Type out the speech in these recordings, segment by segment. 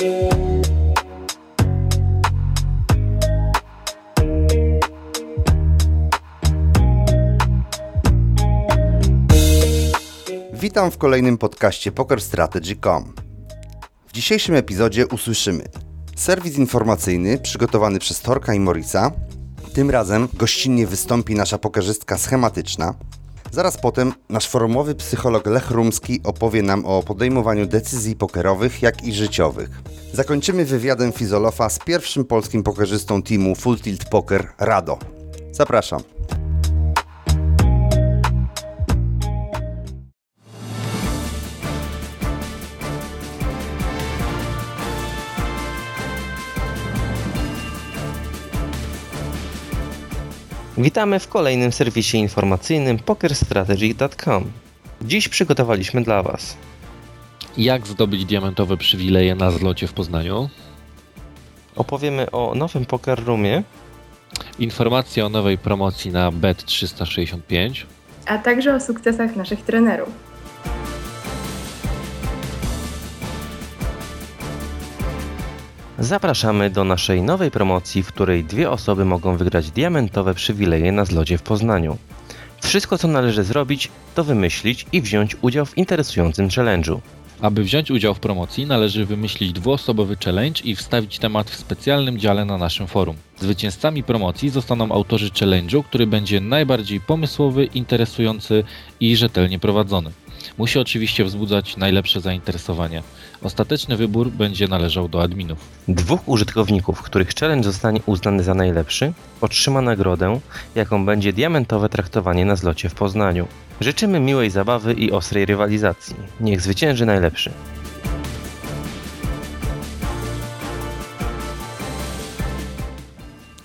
Witam w kolejnym podcaście PokerStrategy.com. W dzisiejszym epizodzie usłyszymy serwis informacyjny przygotowany przez Torka i Morisa. Tym razem gościnnie wystąpi nasza pokerzystka schematyczna. Zaraz potem nasz forumowy psycholog Lech Rumski opowie nam o podejmowaniu decyzji pokerowych, jak i życiowych. Zakończymy wywiadem Fizolofa z pierwszym polskim pokerzystą teamu Full Tilt Poker, Rado. Zapraszam. Witamy w kolejnym serwisie informacyjnym pokerstrategy.com. Dziś przygotowaliśmy dla Was Jak zdobyć diamentowe przywileje na zlocie w Poznaniu? opowiemy o nowym Poker Roomie, Informacje o nowej promocji na Bet365 a także o sukcesach naszych trenerów. Zapraszamy do naszej nowej promocji, w której dwie osoby mogą wygrać diamentowe przywileje na zlocie w Poznaniu. Wszystko co należy zrobić, to wymyślić i wziąć udział w interesującym challenge'u. Aby wziąć udział w promocji, należy wymyślić dwuosobowy challenge i wstawić temat w specjalnym dziale na naszym forum. Zwycięzcami promocji zostaną autorzy challenge'u, który będzie najbardziej pomysłowy, interesujący i rzetelnie prowadzony. Musi oczywiście wzbudzać najlepsze zainteresowanie. Ostateczny wybór będzie należał do adminów. Dwóch użytkowników, których challenge zostanie uznany za najlepszy, otrzyma nagrodę, jaką będzie diamentowe traktowanie na zlocie w Poznaniu. Życzymy miłej zabawy i ostrej rywalizacji. Niech zwycięży najlepszy.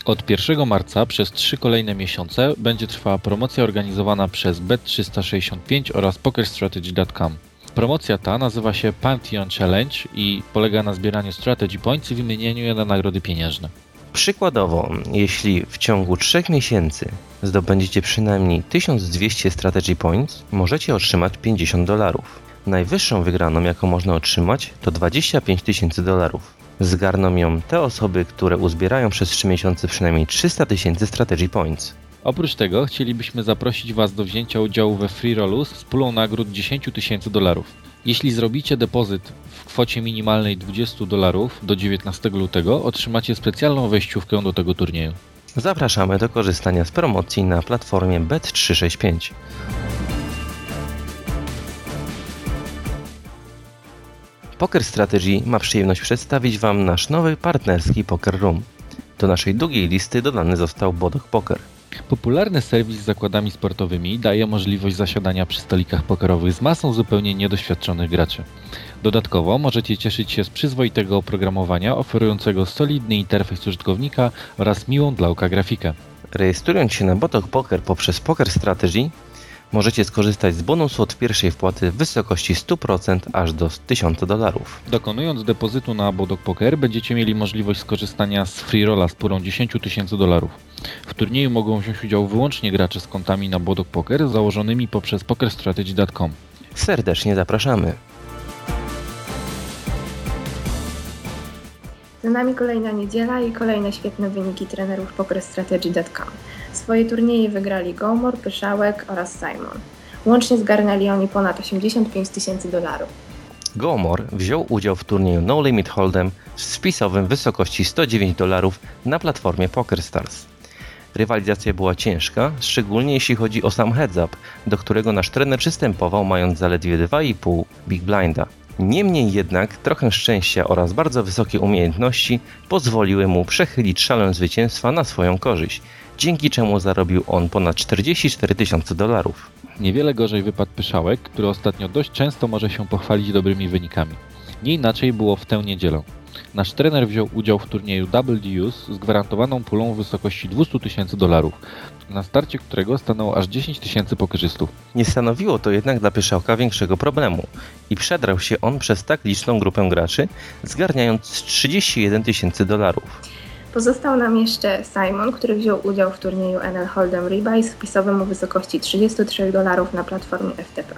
Od 1 marca przez trzy kolejne miesiące będzie trwała promocja organizowana przez Bet365 oraz PokerStrategy.com. Promocja ta nazywa się Pantheon Challenge i polega na zbieraniu strategy points i wymienieniu je na nagrody pieniężne. Przykładowo, jeśli w ciągu 3 miesięcy zdobędziecie przynajmniej 1200 strategy points, możecie otrzymać 50 dolarów. Najwyższą wygraną, jaką można otrzymać, to 25 tysięcy dolarów. Zgarną ją te osoby, które uzbierają przez 3 miesiące przynajmniej 300 tysięcy strategy points. Oprócz tego chcielibyśmy zaprosić Was do wzięcia udziału we free rollu z pulą nagród 10 tysięcy dolarów. Jeśli zrobicie depozyt w kwocie minimalnej 20 dolarów do 19 lutego, otrzymacie specjalną wejściówkę do tego turnieju. Zapraszamy do korzystania z promocji na platformie Bet365. Poker Strategy ma przyjemność przedstawić Wam nasz nowy partnerski Poker Room. Do naszej długiej listy dodany został Bodok Poker. Popularny serwis z zakładami sportowymi daje możliwość zasiadania przy stolikach pokerowych z masą zupełnie niedoświadczonych graczy. Dodatkowo możecie cieszyć się z przyzwoitego oprogramowania oferującego solidny interfejs użytkownika oraz miłą dla oka grafikę. Rejestrując się na Bodok Poker poprzez Poker Strategy, możecie skorzystać z bonusu od pierwszej wpłaty w wysokości 100% aż do 1000 dolarów. Dokonując depozytu na Bodok Poker będziecie mieli możliwość skorzystania z free rolla z pulą 10 tysięcy dolarów. W turnieju mogą wziąć udział wyłącznie gracze z kontami na Bodok Poker założonymi poprzez pokerstrategy.com. Serdecznie zapraszamy. Za nami kolejna niedziela i kolejne świetne wyniki trenerów PokerStrategy.com. Swoje turnieje wygrali Gomor, Pyszałek oraz Simon. Łącznie zgarnęli oni ponad 85 tysięcy dolarów. Gomor wziął udział w turnieju No Limit Hold'em w wysokości 109 dolarów na platformie PokerStars. Rywalizacja była ciężka, szczególnie jeśli chodzi o sam heads up, do którego nasz trener przystępował mając zaledwie 2,5 Big Blinda. Niemniej jednak trochę szczęścia oraz bardzo wysokie umiejętności pozwoliły mu przechylić szalę zwycięstwa na swoją korzyść, dzięki czemu zarobił on ponad 44 tysiące dolarów. Niewiele gorzej wypadł Pyszałek, który ostatnio dość często może się pochwalić dobrymi wynikami. Nie inaczej było w tę niedzielę. Nasz trener wziął udział w turnieju Double Deuce z gwarantowaną pulą w wysokości 200 tysięcy dolarów, na starcie którego stanęło aż 10 tysięcy pokerzystów. Nie stanowiło to jednak dla Pyszałka większego problemu i przedrał się on przez tak liczną grupę graczy, zgarniając 31 tysięcy dolarów. Pozostał nam jeszcze Simon, który wziął udział w turnieju NL Hold'em Rebuy z wpisowym o wysokości 33 dolarów na platformie FTP.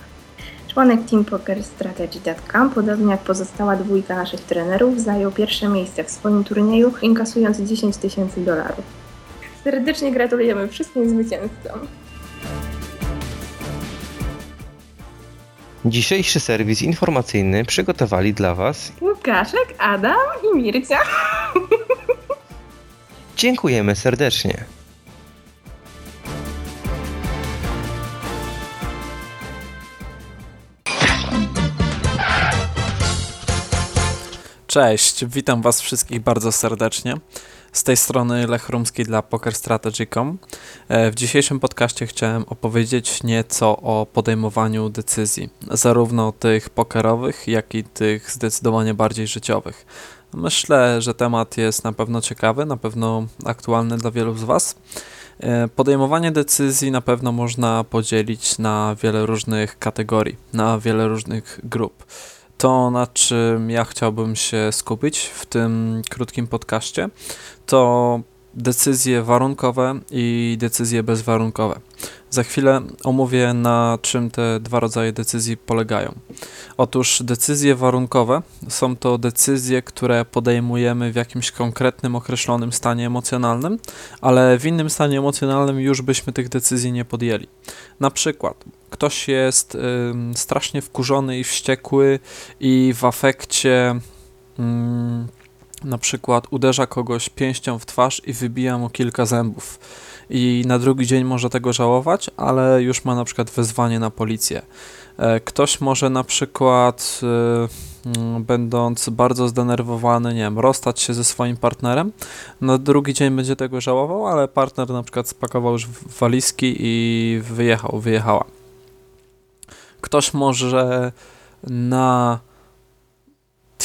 Członek Team Poker Strategy.com, podobnie jak pozostała dwójka naszych trenerów, zajął pierwsze miejsce w swoim turnieju, inkasując 10 tysięcy dolarów. Serdecznie gratulujemy wszystkim zwycięzcom. Dzisiejszy serwis informacyjny przygotowali dla Was. Łukaszek, Adam i Mircia. Dziękujemy serdecznie. Cześć, witam Was wszystkich bardzo serdecznie. Z tej strony Lech Rumski dla PokerStrategy.com. E, W dzisiejszym podcaście chciałem opowiedzieć nieco o podejmowaniu decyzji, zarówno tych pokerowych, jak i tych zdecydowanie bardziej życiowych. Myślę, że temat jest na pewno ciekawy, na pewno aktualny dla wielu z Was. E, Podejmowanie decyzji na pewno można podzielić na wiele różnych kategorii, na wiele różnych grup. To, na czym ja chciałbym się skupić w tym krótkim podcaście, to decyzje warunkowe i decyzje bezwarunkowe. Za chwilę omówię, na czym te dwa rodzaje decyzji polegają. Otóż decyzje warunkowe są to decyzje, które podejmujemy w jakimś konkretnym, określonym stanie emocjonalnym, ale w innym stanie emocjonalnym już byśmy tych decyzji nie podjęli. Na przykład, ktoś jest ym, strasznie wkurzony i wściekły i w afekcie na przykład uderza kogoś pięścią w twarz i wybija mu kilka zębów. I na drugi dzień może tego żałować, ale już ma na przykład wezwanie na policję. E, Ktoś może na przykład, y, mm, będąc bardzo zdenerwowany, nie wiem, rozstać się ze swoim partnerem. Na drugi dzień będzie tego żałował, ale partner na przykład spakował już walizki i wyjechał, wyjechała. Ktoś może na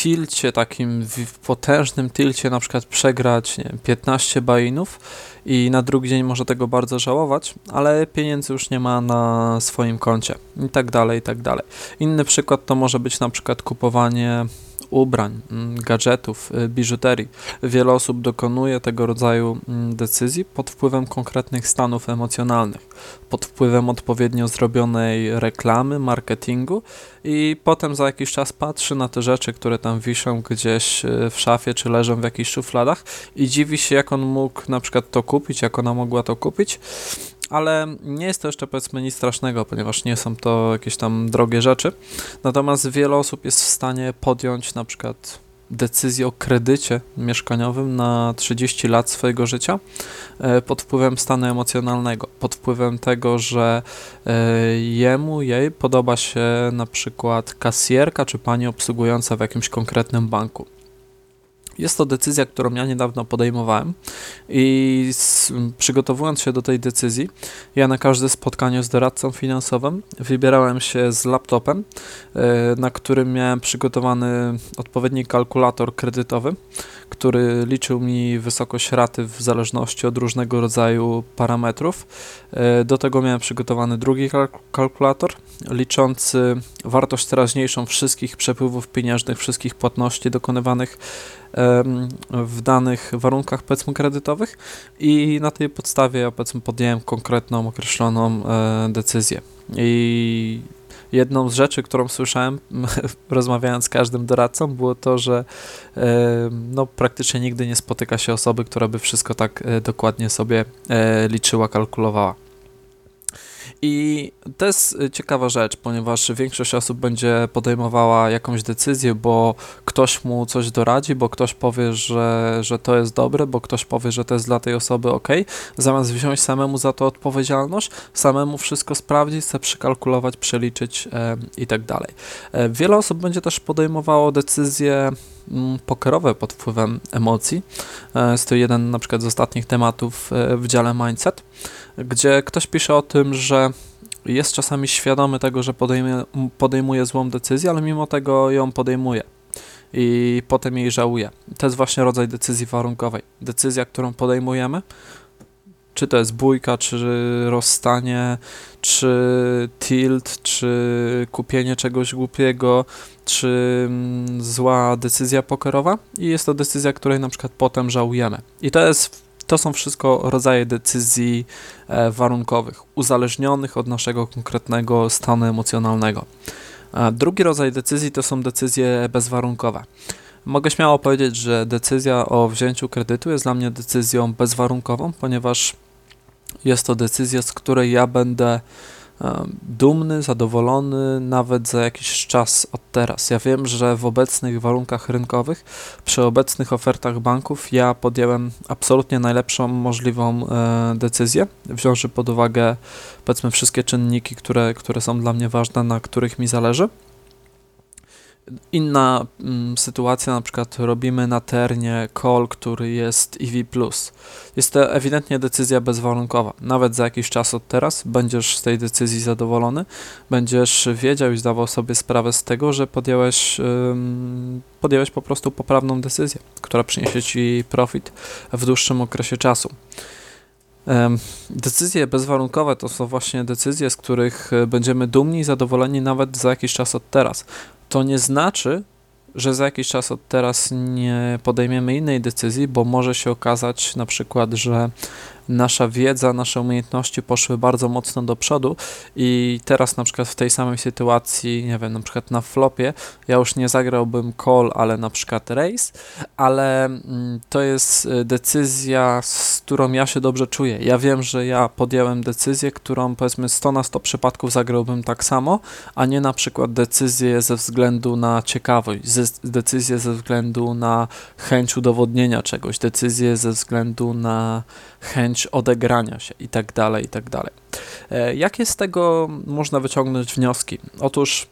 tilcie, takim potężnym tilcie na przykład przegrać nie wiem, 15 bainów i na drugi dzień może tego bardzo żałować, ale pieniędzy już nie ma na swoim koncie i tak dalej, i tak dalej. Inny przykład to może być na przykład kupowanie ubrań, mm, gadżetów, y, biżuterii. Wiele osób dokonuje tego rodzaju mm, decyzji pod wpływem konkretnych stanów emocjonalnych, pod wpływem odpowiednio zrobionej reklamy, marketingu i potem za jakiś czas patrzy na te rzeczy, które tam wiszą gdzieś y, w szafie czy leżą w jakichś szufladach i dziwi się, jak on mógł na przykład to kupić, jak ona mogła to kupić. Ale nie jest to jeszcze powiedzmy nic strasznego, ponieważ nie są to jakieś tam drogie rzeczy. Natomiast wiele osób jest w stanie podjąć na przykład decyzję o kredycie mieszkaniowym na 30 lat swojego życia e, pod wpływem stanu emocjonalnego, pod wpływem tego, że e, jemu, jej podoba się na przykład kasjerka czy pani obsługująca w jakimś konkretnym banku. Jest to decyzja, którą ja niedawno podejmowałem i z, przygotowując się do tej decyzji, ja na każde spotkanie z doradcą finansowym wybierałem się z laptopem, e, na którym miałem przygotowany odpowiedni kalkulator kredytowy, który liczył mi wysokość raty w zależności od różnego rodzaju parametrów. E, Do tego miałem przygotowany drugi kalk- kalkulator liczący wartość teraźniejszą wszystkich przepływów pieniężnych, wszystkich płatności dokonywanych w danych warunkach powiedzmy kredytowych i na tej podstawie ja powiedzmy podjąłem konkretną, określoną e, decyzję. I jedną z rzeczy, którą słyszałem rozmawiając z każdym doradcą było to, że no, praktycznie nigdy nie spotyka się osoby, która by wszystko tak e, dokładnie sobie e, liczyła, kalkulowała. I to jest y, ciekawa rzecz, ponieważ większość osób będzie podejmowała jakąś decyzję, bo ktoś mu coś doradzi, bo ktoś powie, że, że to jest dobre, bo ktoś powie, że to jest dla tej osoby ok, zamiast wziąć samemu za to odpowiedzialność, samemu wszystko sprawdzić, sobie przekalkulować, przeliczyć i tak dalej. E, wiele osób będzie też podejmowało decyzje mm, pokerowe pod wpływem emocji. E, Jest to jeden na przykład z ostatnich tematów e, w dziale Mindset, gdzie ktoś pisze o tym, że jest czasami świadomy tego, że podejmuje, podejmuje złą decyzję, ale mimo tego ją podejmuje i potem jej żałuje. To jest właśnie rodzaj decyzji warunkowej. Decyzja, którą podejmujemy, czy to jest bójka, czy rozstanie, czy tilt, czy kupienie czegoś głupiego, czy mm, zła decyzja pokerowa i jest to decyzja, której na przykład potem żałujemy. I to jest to są wszystko rodzaje decyzji e, warunkowych, uzależnionych od naszego konkretnego stanu emocjonalnego. A drugi rodzaj decyzji to są decyzje bezwarunkowe. Mogę śmiało powiedzieć, że decyzja o wzięciu kredytu jest dla mnie decyzją bezwarunkową, ponieważ jest to decyzja, z której ja będę dumny, zadowolony nawet za jakiś czas od teraz. Ja wiem, że w obecnych warunkach rynkowych, przy obecnych ofertach banków, ja podjąłem absolutnie najlepszą możliwą e, decyzję, wziąwszy pod uwagę powiedzmy wszystkie czynniki, które, które są dla mnie ważne, na których mi zależy. Inna mm, sytuacja, na przykład robimy na ternie call, który jest EV+. Jest to ewidentnie decyzja bezwarunkowa. Nawet za jakiś czas od teraz będziesz z tej decyzji zadowolony, będziesz wiedział i zdawał sobie sprawę z tego, że podjąłeś, ym, podjąłeś po prostu poprawną decyzję, która przyniesie Ci profit w dłuższym okresie czasu. Decyzje bezwarunkowe to są właśnie decyzje, z których będziemy dumni i zadowoleni nawet za jakiś czas od teraz to nie znaczy, że za jakiś czas od teraz nie podejmiemy innej decyzji, bo może się okazać na przykład, że nasza wiedza, nasze umiejętności poszły bardzo mocno do przodu i teraz na przykład w tej samej sytuacji, nie wiem, na przykład na flopie, ja już nie zagrałbym call, ale na przykład race, ale mm, to jest y, decyzja, z którą ja się dobrze czuję. Ja wiem, że ja podjąłem decyzję, którą powiedzmy 100 na 100 przypadków zagrałbym tak samo, a nie na przykład decyzję ze względu na ciekawość, decyzję ze względu na chęć udowodnienia czegoś, decyzję ze względu na chęć odegrania się i tak dalej, i tak dalej. E, jakie z tego można wyciągnąć wnioski? Otóż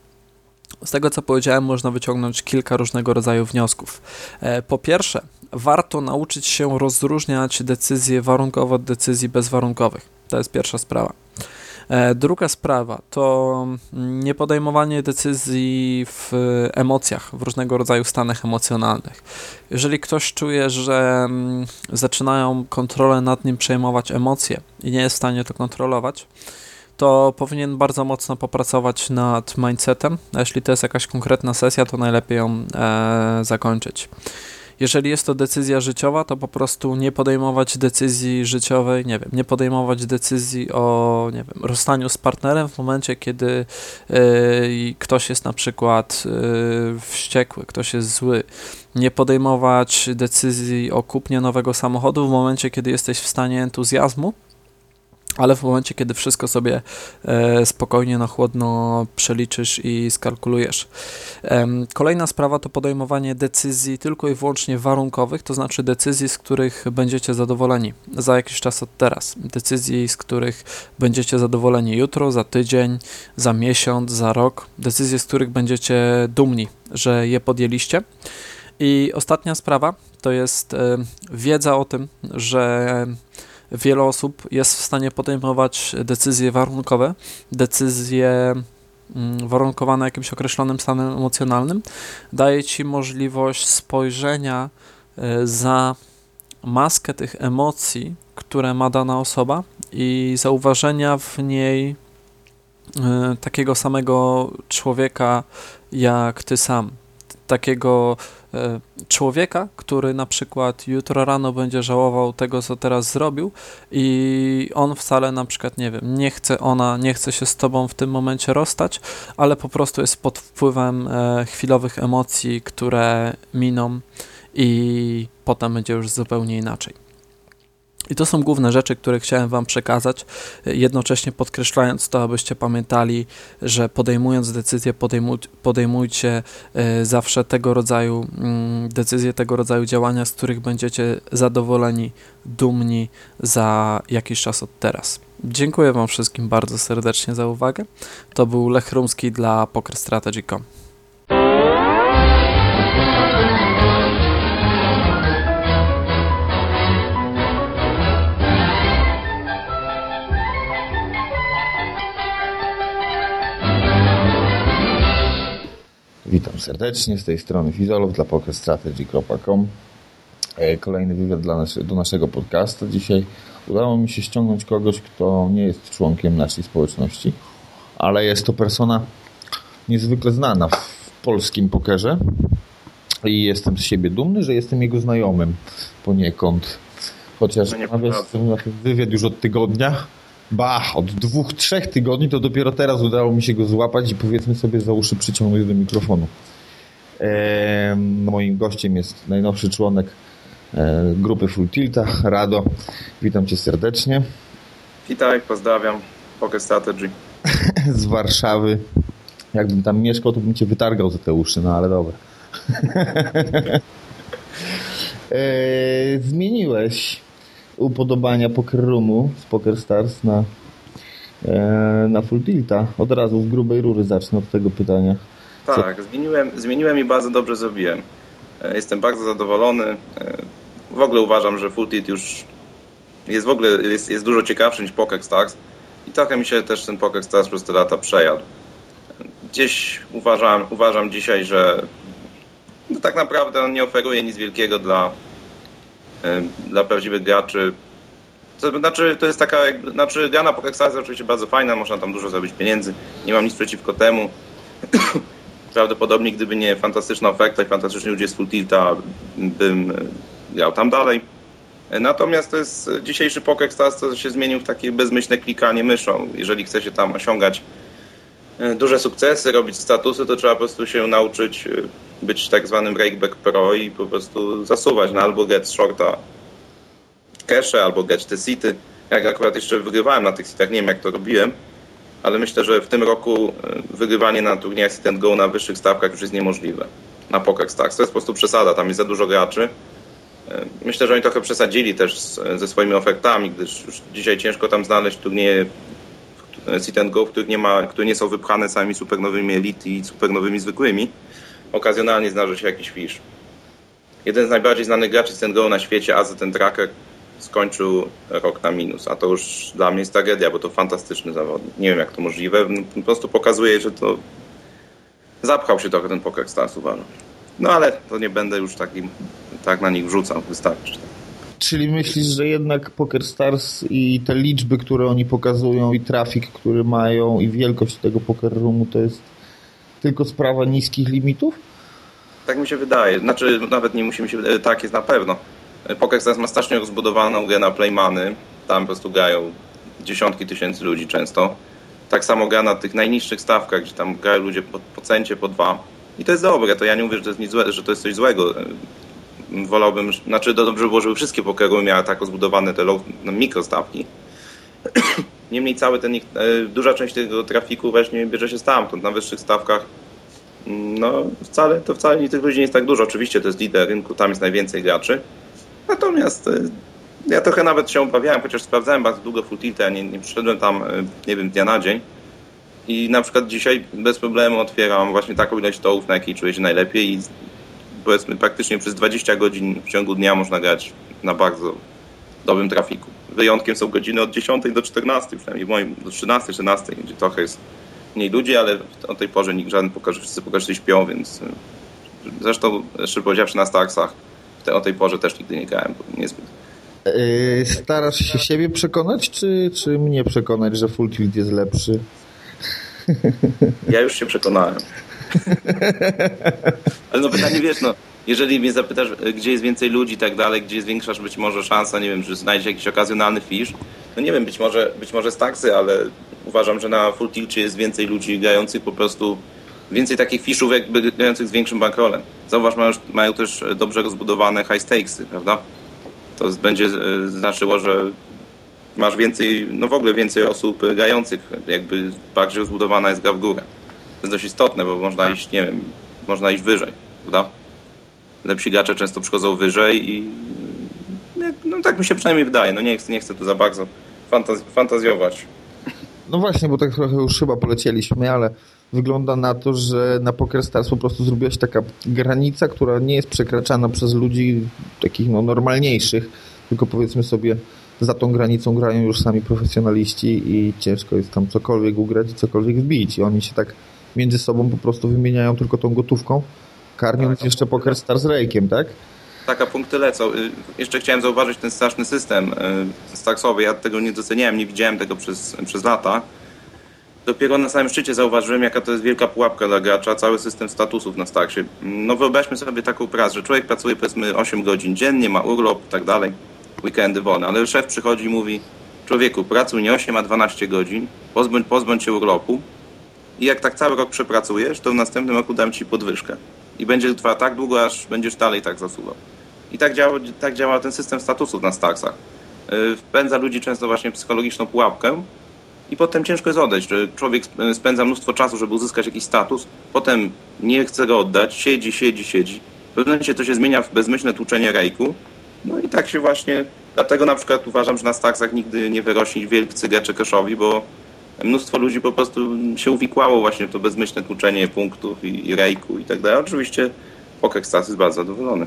z tego, co powiedziałem, można wyciągnąć kilka różnego rodzaju wniosków. E, po pierwsze, warto nauczyć się rozróżniać decyzje warunkowe od decyzji bezwarunkowych. To jest pierwsza sprawa. E, druga sprawa to niepodejmowanie decyzji w emocjach, w różnego rodzaju stanach emocjonalnych. Jeżeli ktoś czuje, że mm, zaczynają kontrolę nad nim przejmować emocje i nie jest w stanie to kontrolować, to powinien bardzo mocno popracować nad mindsetem. A jeśli to jest jakaś konkretna sesja, to najlepiej ją e, zakończyć. Jeżeli jest to decyzja życiowa, to po prostu nie podejmować decyzji życiowej, nie wiem, nie podejmować decyzji o, nie wiem, rozstaniu z partnerem w momencie, kiedy yy, ktoś jest na przykład yy, wściekły, ktoś jest zły. Nie podejmować decyzji o kupnie nowego samochodu w momencie, kiedy jesteś w stanie entuzjazmu, ale w momencie, kiedy wszystko sobie e, spokojnie, na chłodno przeliczysz i skalkulujesz. Kolejna sprawa to podejmowanie decyzji tylko i wyłącznie warunkowych, to znaczy decyzji, z których będziecie zadowoleni za jakiś czas od teraz. Decyzji, z których będziecie zadowoleni jutro, za tydzień, za miesiąc, za rok. Decyzje, z których będziecie dumni, że je podjęliście. I ostatnia sprawa to jest e, wiedza o tym, że wiele osób jest w stanie podejmować decyzje warunkowe, decyzje mm, warunkowane jakimś określonym stanem emocjonalnym, daje ci możliwość spojrzenia e, za maskę tych emocji, które ma dana osoba i zauważenia w niej e, takiego samego człowieka jak ty sam. Takiego E, człowieka, który na przykład jutro rano będzie żałował tego, co teraz zrobił i on wcale na przykład, nie wiem, nie chce, ona nie chce się z tobą w tym momencie rozstać, ale po prostu jest pod wpływem e, chwilowych emocji, które miną i potem będzie już zupełnie inaczej. I to są główne rzeczy, które chciałem Wam przekazać, jednocześnie podkreślając to, abyście pamiętali, że podejmując decyzje, podejmuj, podejmujcie e, zawsze tego rodzaju mm, decyzje, tego rodzaju działania, z których będziecie zadowoleni, dumni za jakiś czas od teraz. Dziękuję Wam wszystkim bardzo serdecznie za uwagę. To był Lech Rumski dla PokerStrategy.com. Witam serdecznie z tej strony Fizolów dla PokerStrategy.com e, Kolejny wywiad dla nasze, do naszego podcastu. Dzisiaj udało mi się ściągnąć kogoś, kto nie jest członkiem naszej społeczności, ale jest to persona niezwykle znana w polskim pokerze i jestem z siebie dumny, że jestem jego znajomym poniekąd. Chociaż no nawiasem wywiad już od tygodnia, Bah, od dwóch, trzech tygodni to dopiero teraz udało mi się go złapać i powiedzmy sobie za uszy przyciągnąć do mikrofonu. E, moim gościem jest najnowszy członek e, grupy Full Tilta, Rado. Witam cię serdecznie. Witaj, pozdrawiam. Poker Strategy. Z Warszawy. Jakbym tam mieszkał, to bym cię wytargał za te uszy, no ale dobra. e, zmieniłeś upodobania Poker Roomu z Poker Stars na, e, na Full Tilta. Od razu w grubej rury zacznę od tego pytania. Tak, zmieniłem, zmieniłem i bardzo dobrze zrobiłem. E, Jestem bardzo zadowolony. E, W ogóle uważam, że Full Tilt już jest w ogóle jest, jest dużo ciekawszy niż Poker Stars i trochę mi się też ten Poker Stars przez te lata przejadł. Gdzieś uważam, uważam dzisiaj, że no tak naprawdę on nie oferuje nic wielkiego dla, dla prawdziwych graczy. To znaczy, to jest taka, jakby- znaczy gra na Poker Stars jest oczywiście bardzo fajna, można tam dużo zrobić pieniędzy, nie mam nic przeciwko temu. Prawdopodobnie gdyby nie fantastyczna oferta i fantastyczni ludzie z Full Tilta, bym e, grał tam dalej. E, Natomiast to jest e, dzisiejszy Poker Stars, to się zmienił w takie bezmyślne klikanie myszą. Jeżeli chce się tam osiągać duże sukcesy, robić statusy, to trzeba po prostu się nauczyć być tak zwanym breakback pro i po prostu zasuwać na albo get shorta cache, albo get te sity. Jak akurat jeszcze wygrywałem na tych sitach, nie wiem jak to robiłem, ale myślę, że w tym roku e, wygrywanie na turniejach sit and go na wyższych stawkach już jest niemożliwe. Na Poker Stars. To jest po prostu przesada, tam jest za dużo graczy. E, Myślę, że oni trochę przesadzili też ze swoimi ofertami, gdyż już dzisiaj ciężko tam znaleźć turnieje w- sit and go, których nie ma, które nie są wypchane samymi supernowymi elity i supernowymi zwykłymi. Okazjonalnie zdarzy się jakiś fisz. Jeden z najbardziej znanych graczy sit and go na świecie, AZ ten Tracker, skończył rok na minus, a to już dla mnie jest tragedia, bo to fantastyczny zawodnik. Nie wiem jak to możliwe, po prostu pokazuje, że to zapchał się trochę ten Poker Stars uważam. No ale to nie będę już takim, tak na nich wrzucał, wystarczy. Czyli myślisz, że jednak Poker Stars i te liczby, które oni pokazują i trafik, który mają i wielkość tego Poker Roomu to jest tylko sprawa niskich limitów? Tak mi się wydaje. Znaczy, nawet nie musimy się tak jest na pewno. Poker Stars ma strasznie rozbudowaną grę na playmany. Tam po prostu grają dziesiątki tysięcy ludzi często. Tak samo gra na tych najniższych stawkach, gdzie tam grają ludzie po, po centie, po dwa. I to jest dobre, to ja nie mówię, że to jest, nic złe, że to jest coś złego. Wolałbym, znaczy dobrze by było, żeby wszystkie pokery miały tak rozbudowane te low, no, mikrostawki. Niemniej cały ten, e, duża część tego trafiku właśnie bierze się stamtąd, na wyższych stawkach. No, wcale, to wcale nie tych ludzi nie jest tak dużo. Oczywiście to jest lider rynku, tam jest najwięcej graczy. Natomiast e, ja trochę nawet się obawiałem, chociaż sprawdzałem bardzo długo full tilta, nie, nie przyszedłem tam, e, nie wiem, dnia na dzień. I na przykład dzisiaj bez problemu otwieram właśnie taką ilość stołów, na jakiej czuję się najlepiej i powiedzmy praktycznie przez 20 godzin w ciągu dnia można grać na bardzo dobrym trafiku. Wyjątkiem są godziny od 10 do 14, przynajmniej w moim, do 13, 14, gdzie trochę jest mniej ludzi, ale o tej porze nikt żaden pokaże, wszyscy pokaże śpią, więc y, zresztą, jeszcze powiedziawszy na Starsach, te, o tej porze też nigdy nie grałem, bo niezbyt. Yy, starasz się siebie przekonać, czy, czy mnie przekonać, że Full Tilt jest lepszy? Ja już się przekonałem. Ale no pytanie, wiesz, no, jeżeli mnie zapytasz, y, gdzie jest więcej ludzi i tak dalej, gdzie większa być może szansa, nie wiem, że znajdziesz jakiś okazjonalny fisz, no nie wiem, być może, być może Starsy, ale uważam, że na Full Tilcie jest więcej ludzi grających po prostu, więcej takich fiszów jakby grających z większym bankrolem. Zauważ, mają, mają też dobrze rozbudowane high stakesy, prawda? To będzie e, znaczyło, że masz więcej, no w ogóle więcej osób grających, jakby bardziej rozbudowana jest gra w górę. To jest dość istotne, bo można iść, nie wiem, można iść wyżej, prawda? Lepsi gracze często przychodzą wyżej i no tak mi się przynajmniej wydaje, no nie nie chcę tu za bardzo fantaz- fantazjować. No właśnie, bo tak trochę już chyba polecieliśmy, ale wygląda na to, że na Poker Stars po prostu zrobiła się taka granica, która nie jest przekraczana przez ludzi takich no, normalniejszych, tylko powiedzmy sobie za tą granicą grają już sami profesjonaliści i ciężko jest tam cokolwiek ugrać i cokolwiek wbić. I oni się tak między sobą po prostu wymieniają tylko tą gotówką, karmiąc Tak. jeszcze Poker Stars rejkiem, tak? Tak, a punkty lecą. Y, Jeszcze chciałem zauważyć ten straszny system y, starsowy. Ja tego nie doceniałem, nie widziałem tego przez, przez lata. Dopiero na samym szczycie zauważyłem, jaka to jest wielka pułapka dla gracza, cały system statusów na starcie. No wyobraźmy sobie taką pracę, że człowiek pracuje powiedzmy 8 godzin dziennie, ma urlop i tak dalej, weekendy wolne, ale szef przychodzi i mówi człowieku, pracuj nie 8, a 12 godzin, pozbądź, pozbądź się urlopu i jak tak cały rok przepracujesz, to w następnym roku dam ci podwyżkę. I będzie trwała tak długo, aż będziesz dalej tak zasuwał. I tak działa, tak działa ten system statusów na Starsach. Yy, Wpędza ludzi często właśnie psychologiczną pułapkę i potem ciężko jest odejść. Człowiek sp- spędza mnóstwo czasu, żeby uzyskać jakiś status, potem nie chce go oddać, siedzi, siedzi, siedzi. W pewnym momencie to się zmienia w bezmyślne tłuczenie rejku. No i tak się właśnie, dlatego na przykład uważam, że na Starsach nigdy nie wyrośnie wielcy gracze Keszowi, bo mnóstwo ludzi po prostu się uwikłało właśnie w to bezmyślne tłuczenie punktów i, i rejku i tak dalej. Oczywiście Poker Stars jest bardzo zadowolony.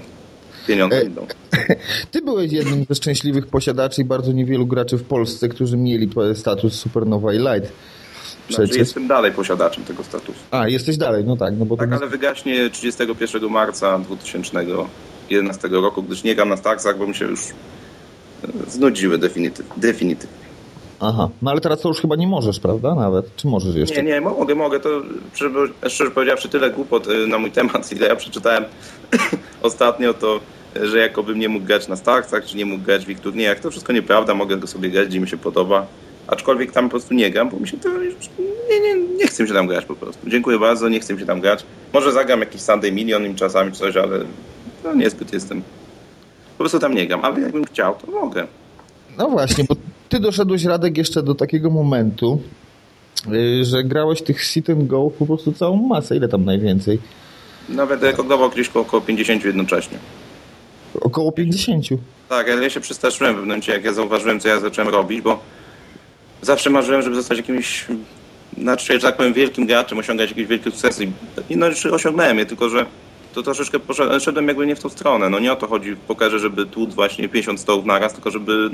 Pieniądze E, idą. Ty byłeś jednym ze szczęśliwych posiadaczy i bardzo niewielu graczy w Polsce, którzy mieli status Supernowa i Light. Znaczy Przecież. jestem dalej posiadaczem tego statusu. A, jesteś dalej, no tak, no bo to Tak, nie- ale wygaśnie 31 marca 2011 roku, gdyż nie gram na Starsach, bo mi się już e, znudziły definityw, definitywnie. Aha, no ale teraz to już chyba nie możesz, prawda? Nawet, czy możesz jeszcze? Nie, nie, mogę, mogę. To szczerze, powiedziawszy, tyle głupot y, na mój temat, ile ja przeczytałem ostatnio, to y, że jakobym nie mógł grać na Starsach, czy nie mógł grać w ich turniejach, to wszystko nieprawda, mogę go sobie grać, gdzie mi się podoba. Aczkolwiek tam po prostu nie gram, bo mi się to nie, nie, nie chcę mi się tam grać po prostu. Dziękuję bardzo, nie chcę mi się tam grać. Może zagram jakiś Sunday Million im czasami coś, ale no niezbyt jestem. Po prostu tam nie gram, ale jakbym chciał, to mogę. No właśnie, bo ty doszedłeś, Radek, jeszcze do takiego momentu, yy, że grałeś tych sit and go po prostu całą masę. Ile tam najwięcej? Nawet rekordował gdzieś koło, koło 50 jednocześnie. Około 50. Tak, ale ja się przestraszyłem w pewnym momencie, jak ja zauważyłem, co ja zacząłem robić, bo zawsze marzyłem, żeby zostać jakimś, znaczy, że tak powiem, wielkim graczem, osiągać jakieś wielkie sukcesy. I no, osiągnąłem je, tylko że to troszeczkę poszedłem, szedłem jakby nie w tą stronę. No nie o to chodzi w pokerze, żeby tłuc właśnie 50 stołów naraz, tylko żeby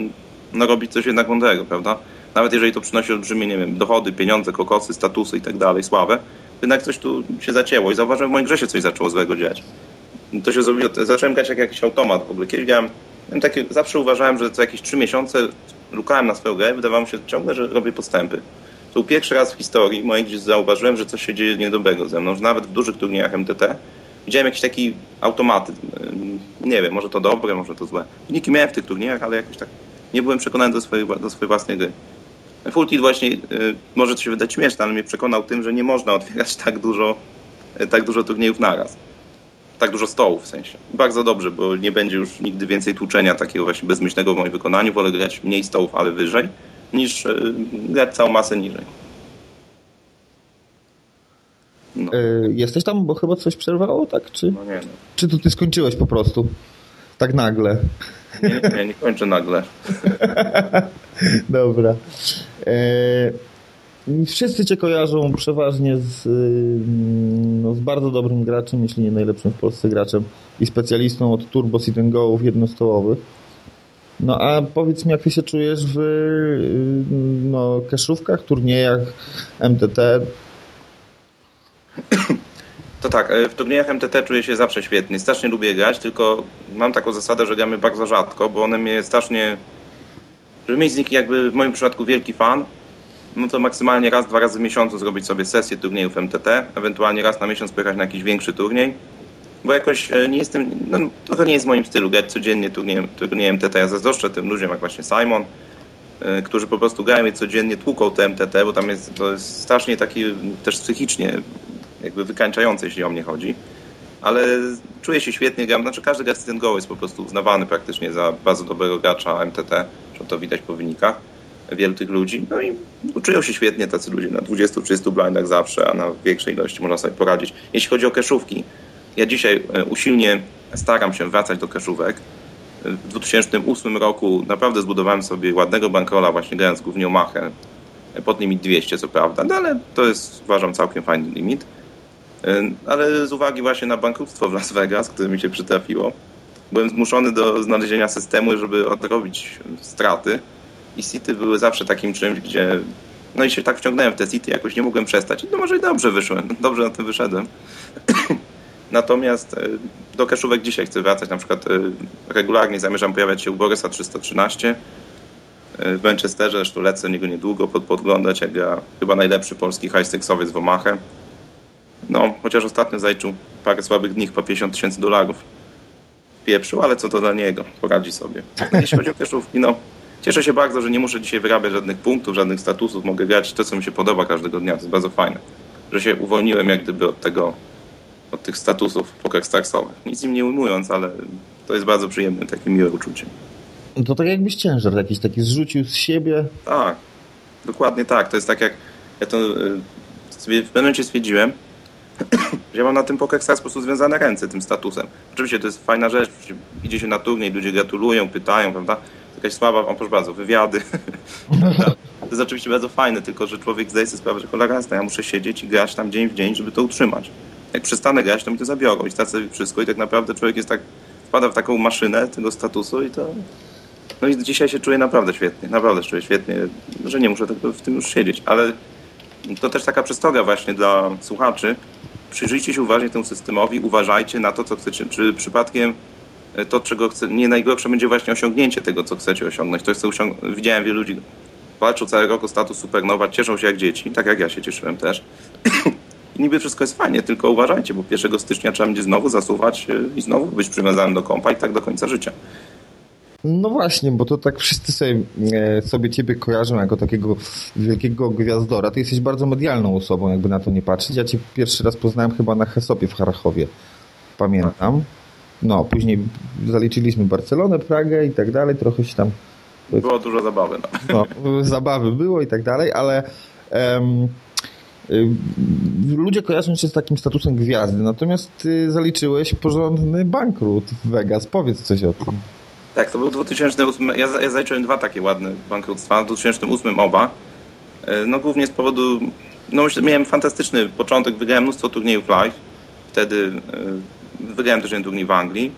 no, robić coś jednak mądrego, prawda? Nawet jeżeli to przynosi olbrzymie, nie wiem, dochody, pieniądze, kokosy, statusy i tak dalej, sławę, jednak coś tu się zacięło i zauważyłem, w moim grze się coś zaczęło złego dziać to się zrobiło, zacząłem grać jak jakiś automat w ogóle. Kiedyś miałem, miałem takie, zawsze uważałem, że co jakieś trzy miesiące lukałem na swoją grę i wydawało mi się ciągle, że robię postępy. To był pierwszy raz w historii mojej, gdzie zauważyłem, że coś się dzieje niedobrego ze mną, że nawet w dużych turniejach MTT widziałem jakiś taki automatyzm. Nie wiem, może to dobre, może to złe. Wyniki miałem w tych turniejach, ale jakoś tak nie byłem przekonany do swojej, do swojej własnej gry. Full Tilt właśnie, y, może to się wydać śmieszne, ale mnie przekonał tym, że nie można otwierać tak dużo, y, tak dużo turniejów naraz tak dużo stołów w sensie. Bardzo dobrze, bo nie będzie już nigdy więcej tłuczenia takiego właśnie bezmyślnego w moim wykonaniu. Wolę grać mniej stołów, ale wyżej, niż yy, grać całą masę niżej. No, jesteś tam, bo chyba coś przerwało, tak? Czy, no nie, no. czy to ty skończyłeś po prostu? Tak nagle. Nie, nie, nie kończę nagle. Dobra. E, wszyscy cię kojarzą przeważnie z, y, no, z bardzo dobrym graczem, jeśli nie najlepszym w Polsce graczem i specjalistą od turbo sit go'ów jednostołowych. No a powiedz mi, jak ty się czujesz w y, no, keszówkach, turniejach MTT? To tak, e, w turniejach MTT czuję się zawsze świetnie. Strasznie lubię grać, tylko mam taką zasadę, że gramy bardzo rzadko, bo one mnie strasznie... Żeby mieć z nich jakby w moim przypadku wielki fan, no to maksymalnie raz, dwa razy w miesiącu zrobić sobie sesję turniejów MTT, ewentualnie raz na miesiąc pojechać na jakiś większy turniej, bo jakoś e, nie jestem, no trochę nie jest moim stylu grać codziennie turnieje, turnieje MTT. Ja zazdroszczę tym ludziom jak właśnie Simon, e, którzy po prostu grają i codziennie tłuką te MTT, bo tam jest, to jest strasznie taki też psychicznie jakby wykańczające, jeśli o mnie chodzi. Ale czuję się świetnie, gram, znaczy każdy Sit Go jest po prostu uznawany praktycznie za bardzo dobrego gracza MTT, że to widać po wynikach wielu tych ludzi. No i czują się świetnie tacy ludzie na 20-30 blindach zawsze, a na większej ilości można sobie poradzić. Jeśli chodzi o keszówki, ja dzisiaj e, usilnie staram się wracać do keszówek. W 2008 roku naprawdę zbudowałem sobie ładnego bankrola właśnie grając głównie o machę. Pod limit 200 co prawda, no ale to jest uważam całkiem fajny limit. E, Ale z uwagi właśnie na bankructwo w Las Vegas, które mi się przytrafiło, byłem zmuszony do znalezienia systemu, żeby odrobić straty. I City były zawsze takim czymś, gdzie no i się tak wciągnąłem w te City, jakoś nie mogłem przestać. No może i dobrze wyszłem, dobrze na tym wyszedłem. Natomiast e, do kaszówek dzisiaj chcę wracać. Na przykład e, regularnie zamierzam pojawiać się u Borysa 313 e, w Manchesterze. Zresztą lecę niego niedługo pod, podglądać, jak gra chyba najlepszy polski high-stakesowiec w Omaha. No, chociaż ostatnio zajczył parę słabych dni, po 50 tysięcy dolarów. Pieprzył, ale co to dla niego? Poradzi sobie. Jeśli chodzi o kaszówki, no Cieszę się bardzo, że nie muszę dzisiaj wyrabiać żadnych punktów, żadnych statusów, mogę grać to, co mi się podoba każdego dnia, to jest bardzo fajne. Że się uwolniłem jak gdyby od tego, od tych statusów pokerstarsowych. Nic im nie ujmując, ale to jest bardzo przyjemne, takie miłe uczucie. No to tak jakbyś ciężar jakiś taki zrzucił z siebie. Tak, dokładnie tak. To jest tak jak ja to y, w pewnym momencie stwierdziłem, ja mam na tym PokerStars po prostu związane ręce tym statusem. Oczywiście to jest fajna rzecz, idzie się na turniej, ludzie gratulują, pytają, prawda? Jakaś słaba, o proszę bardzo, wywiady. to jest oczywiście bardzo fajne, tylko że człowiek zdaje sobie sprawę, że cholera jasna, ja muszę siedzieć i grać tam dzień w dzień, żeby to utrzymać. Jak przestanę grać, to mi to zabiorą i stracę wszystko i tak naprawdę człowiek jest tak, wpada w taką maszynę tego statusu i to... No i dzisiaj się czuję naprawdę świetnie, naprawdę czuję świetnie, że nie muszę w tym już siedzieć, ale to też taka przestroga właśnie dla słuchaczy. Przyjrzyjcie się uważnie temu systemowi, uważajcie na to, co chcecie. Czy przypadkiem to, czego chce, nie najgorsze będzie właśnie osiągnięcie tego, co chcecie osiągnąć. To chcę osiąg- Widziałem wielu ludzi, walczą cały rok o status supernowa, cieszą się jak dzieci, tak jak ja się cieszyłem też. I niby wszystko jest fajnie, tylko uważajcie, bo 1 stycznia trzeba będzie znowu zasuwać i znowu być przywiązany do kompa i tak do końca życia. No właśnie, bo to tak wszyscy sobie, e, sobie ciebie kojarzą jako takiego wielkiego gwiazdora. Ty jesteś bardzo medialną osobą, jakby na to nie patrzeć. Ja cię pierwszy raz poznałem chyba na Hesopie w Harachowie. Pamiętam. No, później zaliczyliśmy Barcelonę, Pragę i tak dalej. Trochę się tam... Było dużo zabawy. No, no zabawy było i tak dalej, ale... Um, Ludzie kojarzą się z takim statusem gwiazdy, natomiast ty zaliczyłeś porządny bankrut w Vegas. Powiedz coś o tym. Tak, to był 2008. Ja, ja zaliczyłem dwa takie ładne bankructwa. W 2008 oba. No głównie z powodu. No myślę, miałem fantastyczny początek, wygrałem mnóstwo turniejów live. Wtedy wygrałem też jeden turniej w Anglii.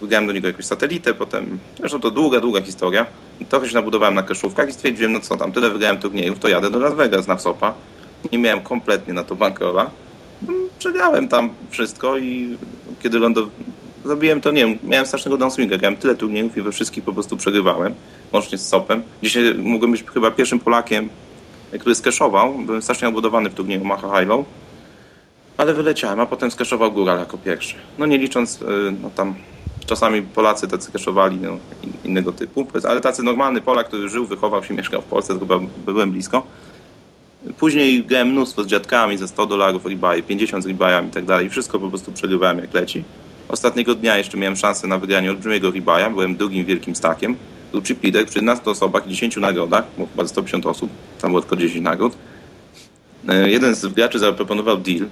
Wygrałem do niego jakąś satelitę, potem. Zresztą to długa, długa historia. Trochę się nabudowałem na kaszówkach i stwierdziłem, no co tam, tyle wygrałem turniejów, to jadę do Las Vegas na Wsopa. Nie miałem kompletnie na to bankrola. Przegrałem tam wszystko i kiedy lądowałem zrobiłem to, nie wiem, miałem strasznego downswinga, grałem tyle turniejów i we wszystkich po prostu przegrywałem, łącznie z Sopem. Dzisiaj mogłem być chyba pierwszym Polakiem, który skeszował, byłem strasznie odbudowany w turnieju Maha High Low, ale wyleciałem, a potem skeszował Góral jako pierwszy. No nie licząc, no tam czasami Polacy tacy keszowali no, innego typu, ale tacy normalny Polak, który żył, wychował się, mieszkał w Polsce, chyba byłem blisko. Później grałem mnóstwo z dziadkami za 100 dolarów rebuy, 50 z rebuyami i tak dalej. Wszystko po prostu przegrywałem jak leci. Ostatniego dnia jeszcze miałem szansę na wygranie olbrzymiego rebuya. Byłem drugim wielkim stakiem. Był chip leader przy 11 osobach i 10 nagrodach, bo chyba 150 osób, tam było tylko 10 nagród. Jeden z graczy zaproponował deal,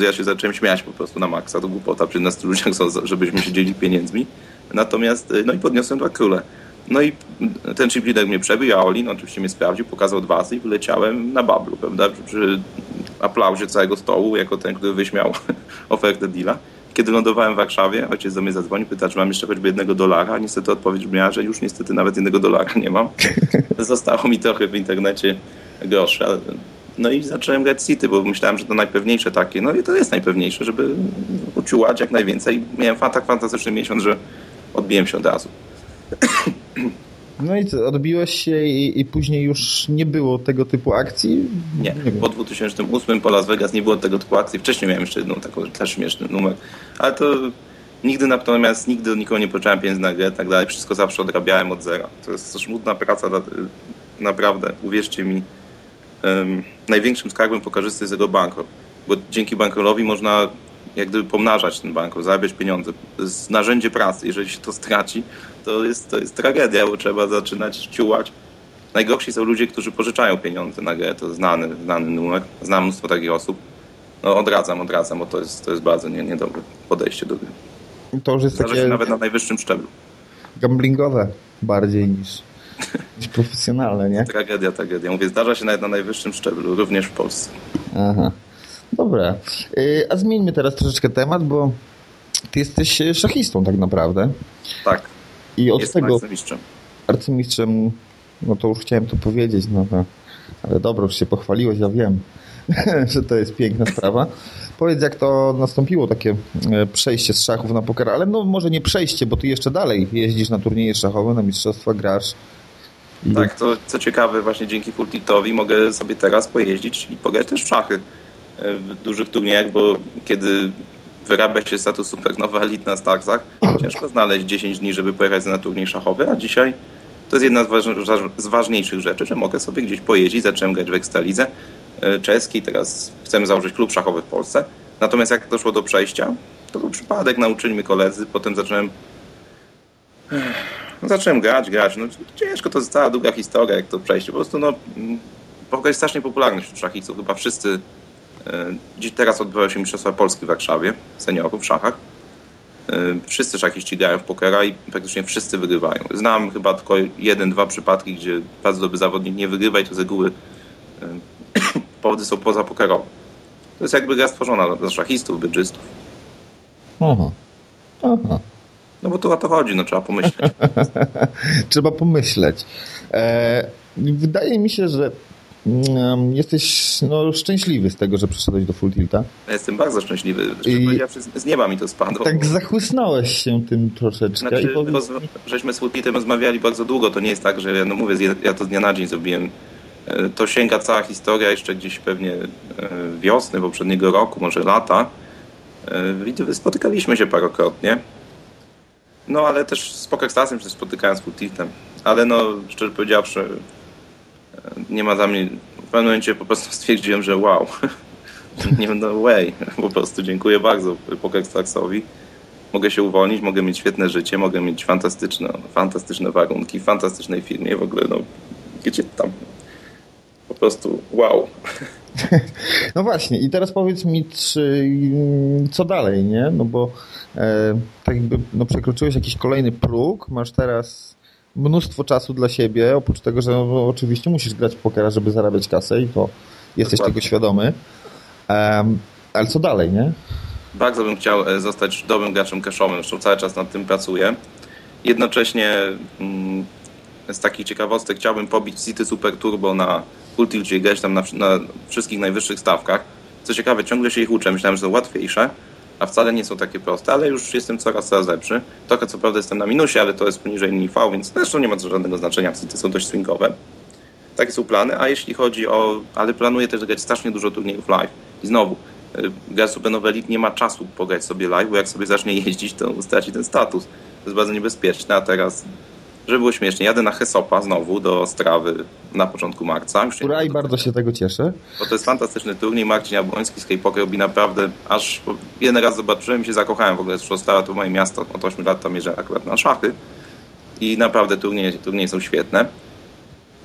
ja się zacząłem śmiać po prostu na maksa, to głupota przy 11 ludziach, żebyśmy się dzielili pieniędzmi. Natomiast, no i podniosłem dwa króle. No i ten chip leader mnie przebił, a Olin oczywiście mnie sprawdził, pokazał dwa razy i wyleciałem na bablu, prawda, przy aplauzie całego stołu, jako ten, który wyśmiał ofertę deala. Kiedy lądowałem w Warszawie, ojciec do mnie zadzwonił, pyta, czy mam jeszcze choćby jednego dolara. Niestety odpowiedź brzmiała, że już niestety nawet jednego dolara nie mam. Zostało mi trochę w internecie groszy. No i zacząłem grać City, bo myślałem, że to najpewniejsze takie. No i to jest najpewniejsze, żeby uciułać jak najwięcej. Miałem tak fantastyczny miesiąc, że odbiłem się od razu. No i co, odbiłeś się i, i, później już nie było tego typu akcji? Nie, nie po 2008 po Las Vegas nie było tego typu akcji. Wcześniej miałem jeszcze jedną taką też śmieszny numer, ale to nigdy natomiast nigdy nikogo nie poczęłem pieniędzy na grę i tak dalej. Wszystko zawsze odrabiałem od zera. To jest żmudna praca, naprawdę, uwierzcie mi. Um, największym skarbem pokażysty jest jego bankrol, bo dzięki bankrolowi można jak gdyby pomnażać ten bankrol, zarabiać pieniądze. To jest narzędzie pracy. Jeżeli się to straci, to jest, to jest tragedia, bo trzeba zaczynać ciułać. Najgorsi są ludzie, którzy pożyczają pieniądze na grę. To znany, znany numer. Znam mnóstwo takich osób. No odradzam, odradzam, bo to jest, to jest bardzo nie, niedobre podejście do gry. To już jest Zdarza takie się nawet na najwyższym szczeblu. gamblingowe bardziej niż, niż profesjonalne, nie? Tragedia, tragedia. Mówię, zdarza się nawet na najwyższym szczeblu, również w Polsce. Aha. Dobra. Yy, a zmieńmy teraz troszeczkę temat, bo ty jesteś szachistą tak naprawdę. Tak. I od Jestem tego arcymistrzem. arcymistrzem, no to już chciałem to powiedzieć, no to, ale dobra, już się pochwaliłeś, ja wiem, że to jest piękna sprawa. Powiedz, jak to nastąpiło takie e, przejście z szachów na poker, ale no może nie przejście, bo ty jeszcze dalej jeździsz na turnieje szachowe, na mistrzostwa, grasz. Tak, to co ciekawe, właśnie dzięki Fultitowi mogę sobie teraz pojeździć i pograć też w szachy w dużych turniejach, bo kiedy wyrabia się status supernowa elit na Starsach, ciężko znaleźć 10 dni, żeby pojechać na turniej szachowy, a dzisiaj To jest jedna z, z ważniejszych rzeczy, że mogę sobie gdzieś pojeździć, zacząłem grać w Ekstralidze e, czeskiej, teraz chcemy założyć klub szachowy w Polsce. Natomiast jak doszło do przejścia, to był przypadek, nauczyli mnie koledzy, potem zacząłem no, zacząłem grać, grać. No, ciężko, to jest cała długa historia, jak to przejście. Po prostu, no, poker jest strasznie popularny wśród szachistów. Chyba wszyscy, dziś teraz odbywają się Mistrzostwa Polski w Warszawie, seniorów w szachach. E, wszyscy szachiści grają w pokera i praktycznie wszyscy wygrywają. Znam chyba tylko jeden, dwa przypadki, gdzie bardzo dobry zawodnik nie wygrywa i to z reguły e, powody są pozapokerowe. To jest jakby gra stworzona dla szachistów, bydżystów. Aha. Aha. No bo tu o to chodzi, no trzeba pomyśleć. trzeba pomyśleć. E, wydaje mi się, że jesteś no, szczęśliwy z tego, że przyszedłeś do Full Tilta. Ja jestem bardzo szczęśliwy. I- Z nieba mi to spadło. Tak zachłysnąłeś się tym troszeczkę. Znaczy, powiedz roz, żeśmy z Woodpitem rozmawiali bardzo długo, to nie jest tak, że no mówię, ja to z dnia na dzień zrobiłem. E, To sięga cała historia jeszcze gdzieś pewnie e, wiosny poprzedniego roku, może lata. E, spotykaliśmy się parokrotnie. No ale też z Pokerstasem się spotykałem z Woodpitem. Ale no, szczerze powiedziawszy, nie ma za mnie... W pewnym momencie po prostu stwierdziłem, że wow, nie no way, po prostu dziękuję bardzo Pokerstasowi mogę się uwolnić, mogę mieć świetne życie, mogę mieć fantastyczne, fantastyczne warunki, w fantastycznej firmie, w ogóle no, gdzie tam po prostu wow. No właśnie, i teraz powiedz mi, czy, co dalej, nie? No bo e, tak jakby no, przekroczyłeś jakiś kolejny próg, masz teraz mnóstwo czasu dla siebie, oprócz tego, że no, oczywiście musisz grać w pokera, żeby zarabiać kasę i to jesteś Dokładnie. tego świadomy. Em, ale co dalej, nie? Bardzo bym chciał e, zostać dobrym graczem cashowym, zresztą cały czas nad tym pracuję. Jednocześnie mm, z takich ciekawostek chciałbym pobić City Super Turbo na Ultilcie i grać tam na, na wszystkich najwyższych stawkach. Co ciekawe, ciągle się ich uczę, myślałem, że są łatwiejsze, a wcale nie są takie proste, ale już jestem coraz, coraz lepszy. Trochę co prawda jestem na minusie, ale to jest poniżej NIV, więc zresztą nie ma to żadnego znaczenia, City są dość swingowe. Takie są plany, a jeśli chodzi o... Ale planuję też grać strasznie dużo turniejów live. I znowu, y, gra Supernowa Elite nie ma czasu pograć sobie live, bo jak sobie zacznie jeździć, to straci ten status. To jest bardzo niebezpieczne, a teraz, żeby było śmiesznie, jadę na Hesopa znowu do Strawy na początku marca. Już Ura i bardzo się tego cieszę. bo to jest fantastyczny turniej. Marcin Jabłoński z K-Poker robi naprawdę, aż jeden raz zobaczyłem i się zakochałem w ogóle. Zresztą Stara to moje miasto, od 8 lat tam jeżdżę akurat na szachy. I naprawdę turnieje, turnieje są świetne.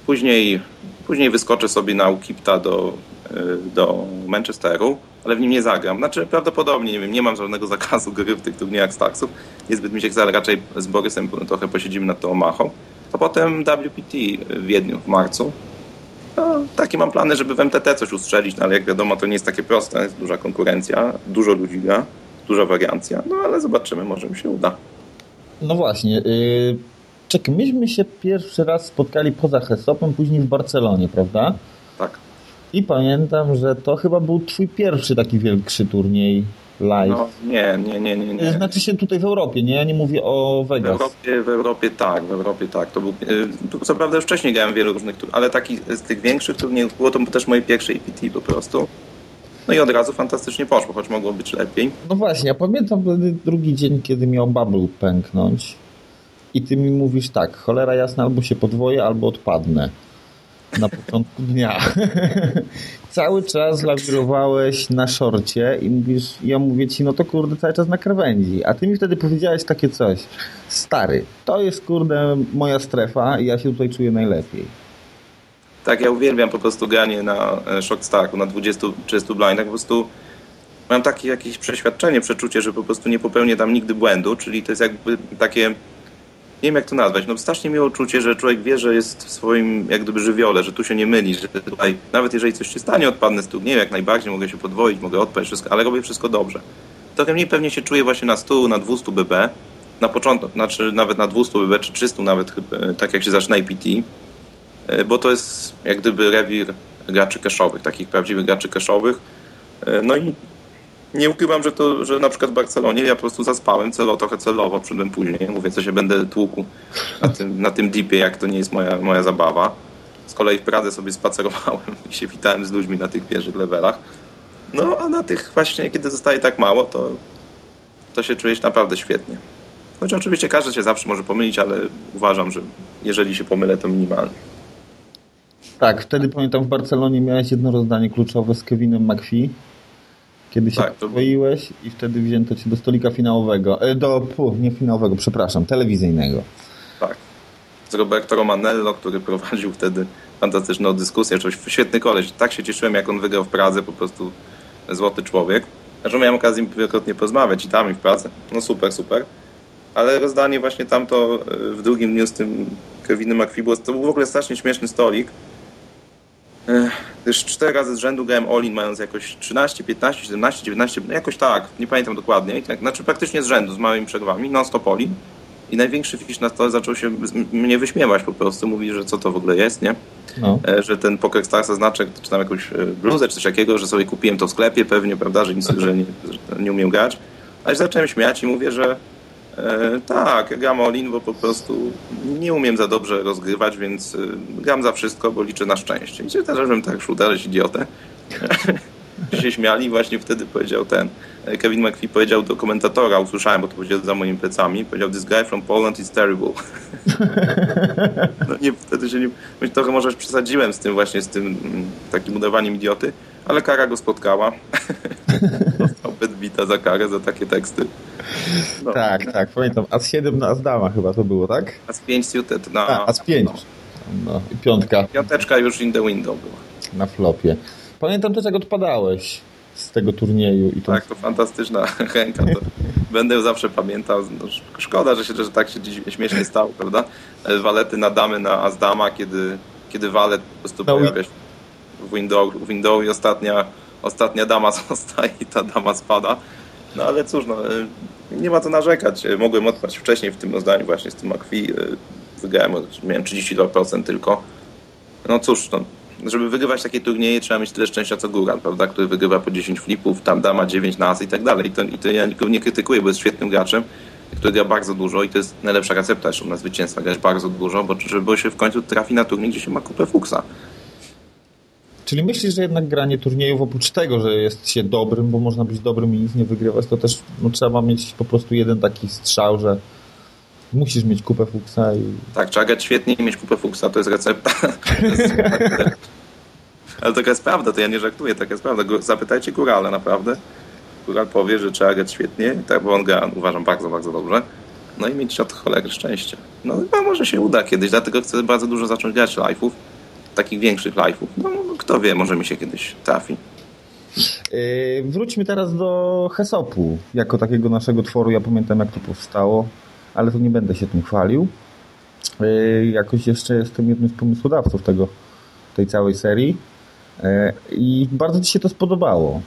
Później, później wyskoczę sobie na Ukipta do, y, do Manchesteru, ale w nim nie zagram. Znaczy prawdopodobnie, nie wiem, nie mam żadnego zakazu gry w tych turniejach Starsów. Niezbyt mi się chce, ale raczej z Borysem trochę posiedzimy nad tą Omachą. To potem WPT w Wiedniu w marcu. No, takie mam plany, żeby w MTT coś ustrzelić, no ale jak wiadomo, to nie jest takie proste, jest duża konkurencja, dużo ludzi gra, duża wariancja, no ale zobaczymy, może mi się uda. No właśnie. Yy, czekaj, myśmy się pierwszy raz spotkali poza Hesopem, później w Barcelonie, prawda? Tak. I pamiętam, że to chyba był twój pierwszy taki większy turniej live. No, nie, nie, nie, nie. nie. Znaczy się tutaj w Europie, nie? Ja nie mówię o W Vegas. Europie, w Europie tak, w Europie tak. To był, y, co prawda już wcześniej grałem wielu różnych, ale taki z tych większych turniejów było to też moje pierwsze EPT po prostu. No i od razu fantastycznie poszło, choć mogło być lepiej. No właśnie, ja pamiętam drugi dzień, kiedy miał bubble pęknąć i ty mi mówisz tak, cholera jasna, albo się podwoję, albo odpadnę na początku dnia. cały czas lawirowałeś na szorcie i mówisz, ja mówię ci, no to kurde, cały czas na krawędzi. A ty mi wtedy powiedziałeś takie coś, stary, to jest kurde moja strefa i ja się tutaj czuję najlepiej. Tak, ja uwielbiam po prostu granie na e, Shockstaku, na 20-30 blindach. Po prostu mam takie jakieś przeświadczenie, przeczucie, że po prostu nie popełnię tam nigdy błędu, czyli to jest jakby takie, nie wiem jak to nazwać, no strasznie miłe uczucie, że człowiek wie, że jest w swoim jak gdyby żywiole, że tu się nie myli, że tutaj, nawet jeżeli coś się stanie, odpadnę z turnieju, jak najbardziej, mogę się podwoić, mogę odpaść wszystko, ale robię wszystko dobrze. Trochę mniej pewnie się czuję właśnie na 100, na 200 BB, na początku, znaczy nawet na 200 BB, czy 300 nawet, chyba, tak jak się zaczyna IPT, E, bo to jest jak gdyby rewir graczy cashowych, takich prawdziwych graczy cashowych. E, No i nie ukrywam, że to, że na przykład w Barcelonie ja po prostu zaspałem celo, trochę celowo, przyszedłem później. Mówię, co się będę tłukł na tym, na tym dipie, jak to nie jest moja, moja zabawa. Z kolei w Pradze sobie spacerowałem i się witałem z ludźmi na tych pierwszych levelach. No a na tych właśnie, kiedy zostaje tak mało, to, to się czujesz naprawdę świetnie. Choć oczywiście każdy się zawsze może pomylić, ale uważam, że jeżeli się pomylę, to minimalnie. Tak, wtedy pamiętam w Barcelonie miałeś jedno rozdanie kluczowe z Kevinem McPhee. Kiedy się Tak, i wtedy wzięto cię do stolika finałowego. E, do, pu, nie finałowego, przepraszam, telewizyjnego. Tak. Z Roberto Romanello, który prowadził wtedy fantastyczną dyskusję. Coś świetny koleś. Tak się cieszyłem, jak on wygrał w Pradze, po prostu złoty człowiek. Zresztą miałem okazję wielokrotnie porozmawiać i tam, i w Pradze. No super, super. Ale rozdanie właśnie tamto e, w drugim dniu z tym Kevinem było, to był w ogóle strasznie śmieszny stolik. Już cztery razy z rzędu grałem All-in, mając jakoś 13, 15, 17, 19, no jakoś tak, nie pamiętam dokładnie. Tak, Znaczy praktycznie z rzędu, z małymi przerwami, non-stop All-in. I największy fisz na stole zaczął się mnie wyśmiewać po prostu. Mówi, że co to w ogóle jest, nie? No. E, Że ten Poker Stars znaczek, czy tam jakąś e, bluzę, czy coś takiego, że sobie kupiłem to w sklepie pewnie, prawda, że nic, że nie, że nie umiem grać. Ale zacząłem śmiać i mówię, że e, tak, gram all-in, bo po prostu nie umiem za dobrze rozgrywać, więc e, gram za wszystko, bo liczę na szczęście. Się też, żebym tak uderzyć idiotę. się śmiali właśnie wtedy powiedział ten e, Kevin McPhee powiedział do komentatora, usłyszałem, bo to powiedział za moimi plecami, powiedział this guy from Poland is terrible. No nie, wtedy się nie... Myślę, trochę może przesadziłem z tym właśnie, z tym mm, takim udawaniem idioty, ale kara go spotkała. Dostał bedbita za karę, za takie teksty. No. Tak, tak, pamiętam. As-7 na Asdama chyba to było, tak? A z 5 suited na... A, As-5. No. No, i piątka Piąteczka już in the window była. na flopie. Pamiętam też, jak odpadałeś z tego turnieju. i to Tak, to fantastyczna ręka. To będę ją zawsze pamiętał. No, szkoda, że się że tak się dziś śmiesznie stało, prawda? E, Walety na damy na Azdama, kiedy, kiedy walet po prostu No pojawia się w window, w window i ostatnia, ostatnia dama zostaje i ta dama spada. No ale cóż, no, e, nie ma co narzekać. E, Mogłem odpaść wcześniej w tym rozdaniu właśnie z tym e, Wygrałem, miałem 32% tylko. No cóż, no, żeby wygrywać takie turnieje trzeba mieć tyle szczęścia co Góral, prawda, który wygrywa po 10 flipów, tam dama 9 nas i tak dalej. I to, I to ja nikogo nie krytykuję, bo jest świetnym graczem, który gra bardzo dużo i to jest najlepsza recepta zresztą na zwycięstwa, grać bardzo dużo, bo żeby się w końcu trafi na turniej, gdzie się ma kupę fuksa. Czyli myślisz, że jednak granie turniejów oprócz tego, że jest się dobrym, bo można być dobrym i nic nie wygrywać, to też no, trzeba mieć po prostu jeden taki strzał, że musisz mieć kupę fuksa i... Tak, trzeba grać świetnie i mieć kupę fuksa, to jest recepta. Ale taka jest prawda, to ja nie żartuję, taka jest prawda. Zapytajcie Górala, naprawdę. Góral powie, że trzeba grać świetnie, tak, bo on gra, uważam, bardzo, bardzo dobrze. No i mieć od cholery szczęście. No chyba może się uda kiedyś, dlatego chcę bardzo dużo zacząć grać live'ów, takich większych live'ów. No kto wie, może mi się kiedyś trafi. Yy, wróćmy teraz do Hesopu, jako takiego naszego tworu. Ja pamiętam, jak to powstało, ale to nie będę się tym chwalił. Yy, jakoś jeszcze jestem jednym z pomysłodawców tego, tej całej serii yy, i bardzo Ci się to spodobało.